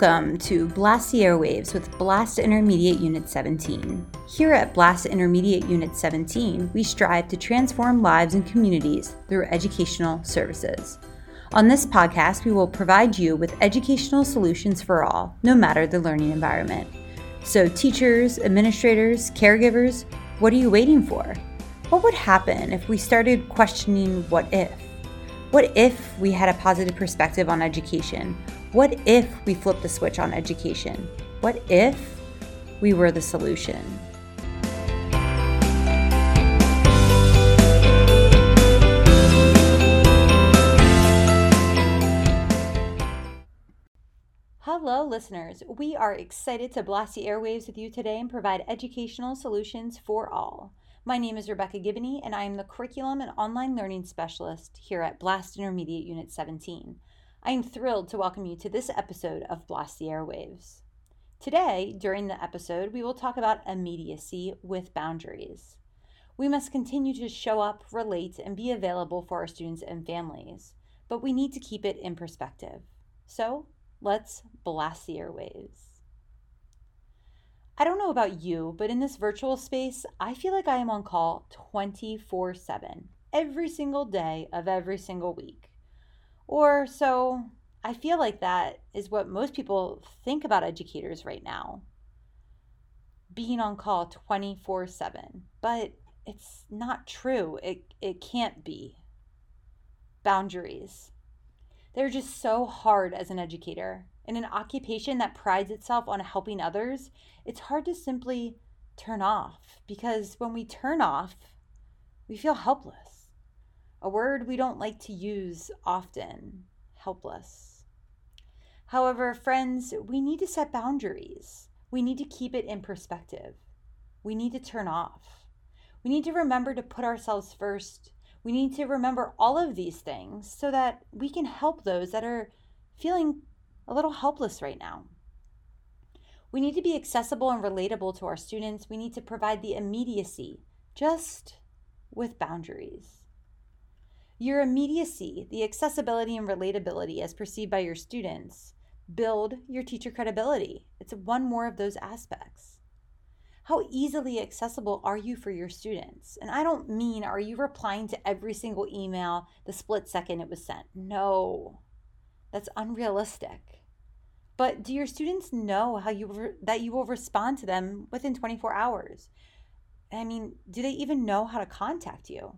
Welcome to Blast the Airwaves with Blast Intermediate Unit 17. Here at Blast Intermediate Unit 17, we strive to transform lives and communities through educational services. On this podcast, we will provide you with educational solutions for all, no matter the learning environment. So, teachers, administrators, caregivers, what are you waiting for? What would happen if we started questioning what if? What if we had a positive perspective on education? What if we flipped the switch on education? What if we were the solution? Hello, listeners. We are excited to blast the airwaves with you today and provide educational solutions for all. My name is Rebecca Gibney, and I am the Curriculum and Online Learning Specialist here at Blast Intermediate Unit 17. I am thrilled to welcome you to this episode of Blast the Airwaves. Today, during the episode, we will talk about immediacy with boundaries. We must continue to show up, relate, and be available for our students and families, but we need to keep it in perspective. So, let's blast the airwaves. I don't know about you, but in this virtual space, I feel like I am on call 24 7 every single day of every single week. Or so I feel like that is what most people think about educators right now being on call 24 7. But it's not true. It, it can't be. Boundaries. They're just so hard as an educator. In an occupation that prides itself on helping others, it's hard to simply turn off because when we turn off, we feel helpless a word we don't like to use often helpless. However, friends, we need to set boundaries. We need to keep it in perspective. We need to turn off. We need to remember to put ourselves first. We need to remember all of these things so that we can help those that are feeling a little helpless right now. We need to be accessible and relatable to our students. We need to provide the immediacy, just with boundaries. Your immediacy, the accessibility and relatability as perceived by your students, build your teacher credibility. It's one more of those aspects. How easily accessible are you for your students? And I don't mean are you replying to every single email the split second it was sent? No, that's unrealistic. But do your students know how you re- that you will respond to them within 24 hours? I mean, do they even know how to contact you?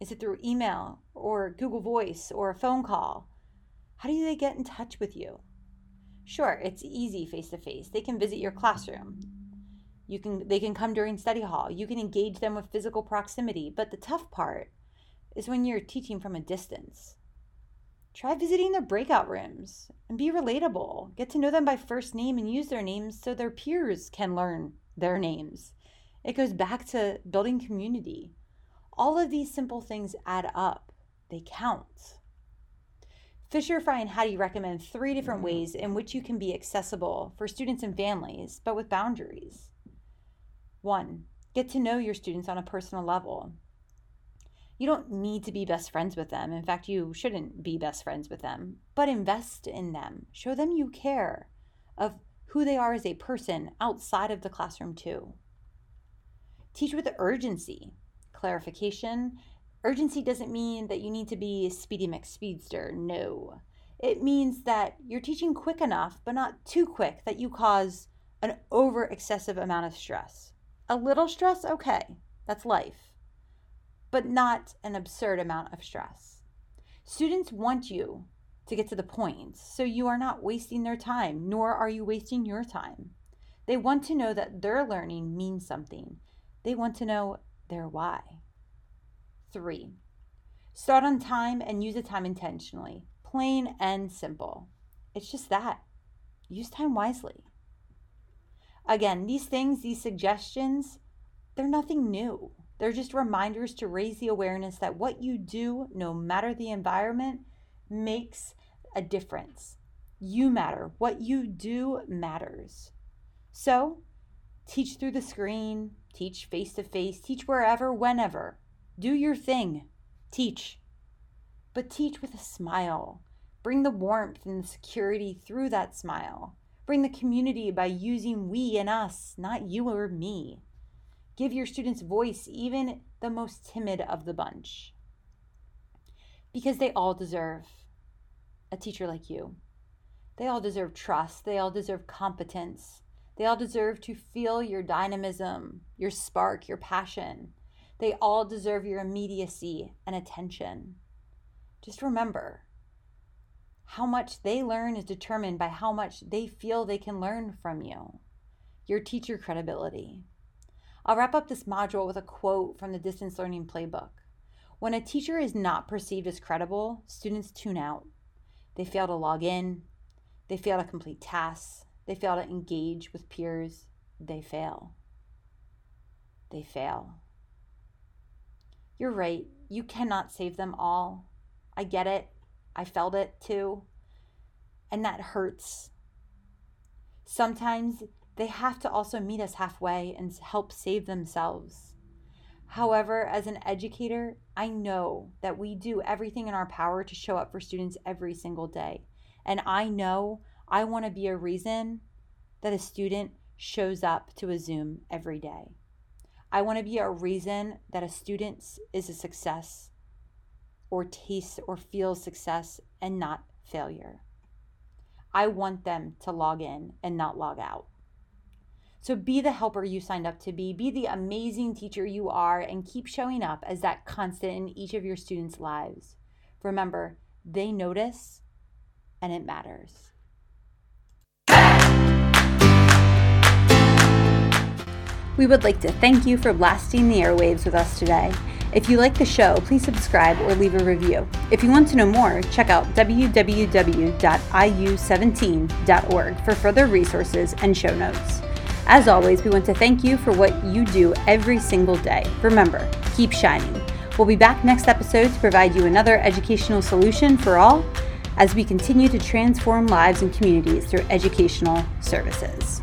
Is it through email or Google Voice or a phone call? How do they get in touch with you? Sure, it's easy face to face. They can visit your classroom. You can they can come during study hall. You can engage them with physical proximity, but the tough part is when you're teaching from a distance. Try visiting their breakout rooms and be relatable. Get to know them by first name and use their names so their peers can learn their names. It goes back to building community. All of these simple things add up, they count. Fisher, Frey, and Hattie recommend three different mm. ways in which you can be accessible for students and families, but with boundaries. One, get to know your students on a personal level. You don't need to be best friends with them. In fact, you shouldn't be best friends with them, but invest in them. Show them you care of who they are as a person outside of the classroom, too. Teach with urgency clarification, urgency doesn't mean that you need to be a speedy speedster. No. It means that you're teaching quick enough, but not too quick that you cause an over excessive amount of stress. A little stress, okay, that's life, but not an absurd amount of stress. Students want you to get to the point, so you are not wasting their time, nor are you wasting your time. They want to know that their learning means something. They want to know their why. Three, start on time and use the time intentionally. Plain and simple. It's just that. Use time wisely. Again, these things, these suggestions, they're nothing new. They're just reminders to raise the awareness that what you do, no matter the environment, makes a difference. You matter. What you do matters. So, teach through the screen, teach face to face, teach wherever, whenever. Do your thing. Teach. But teach with a smile. Bring the warmth and the security through that smile. Bring the community by using we and us, not you or me. Give your students voice, even the most timid of the bunch. Because they all deserve a teacher like you. They all deserve trust. They all deserve competence. They all deserve to feel your dynamism, your spark, your passion. They all deserve your immediacy and attention. Just remember how much they learn is determined by how much they feel they can learn from you, your teacher credibility. I'll wrap up this module with a quote from the Distance Learning Playbook. When a teacher is not perceived as credible, students tune out. They fail to log in, they fail to complete tasks, they fail to engage with peers, they fail. They fail. You're right, you cannot save them all. I get it. I felt it too. And that hurts. Sometimes they have to also meet us halfway and help save themselves. However, as an educator, I know that we do everything in our power to show up for students every single day. And I know I want to be a reason that a student shows up to a Zoom every day. I want to be a reason that a student is a success or tastes or feels success and not failure. I want them to log in and not log out. So be the helper you signed up to be, be the amazing teacher you are, and keep showing up as that constant in each of your students' lives. Remember, they notice and it matters. We would like to thank you for blasting the airwaves with us today. If you like the show, please subscribe or leave a review. If you want to know more, check out www.iu17.org for further resources and show notes. As always, we want to thank you for what you do every single day. Remember, keep shining. We'll be back next episode to provide you another educational solution for all as we continue to transform lives and communities through educational services.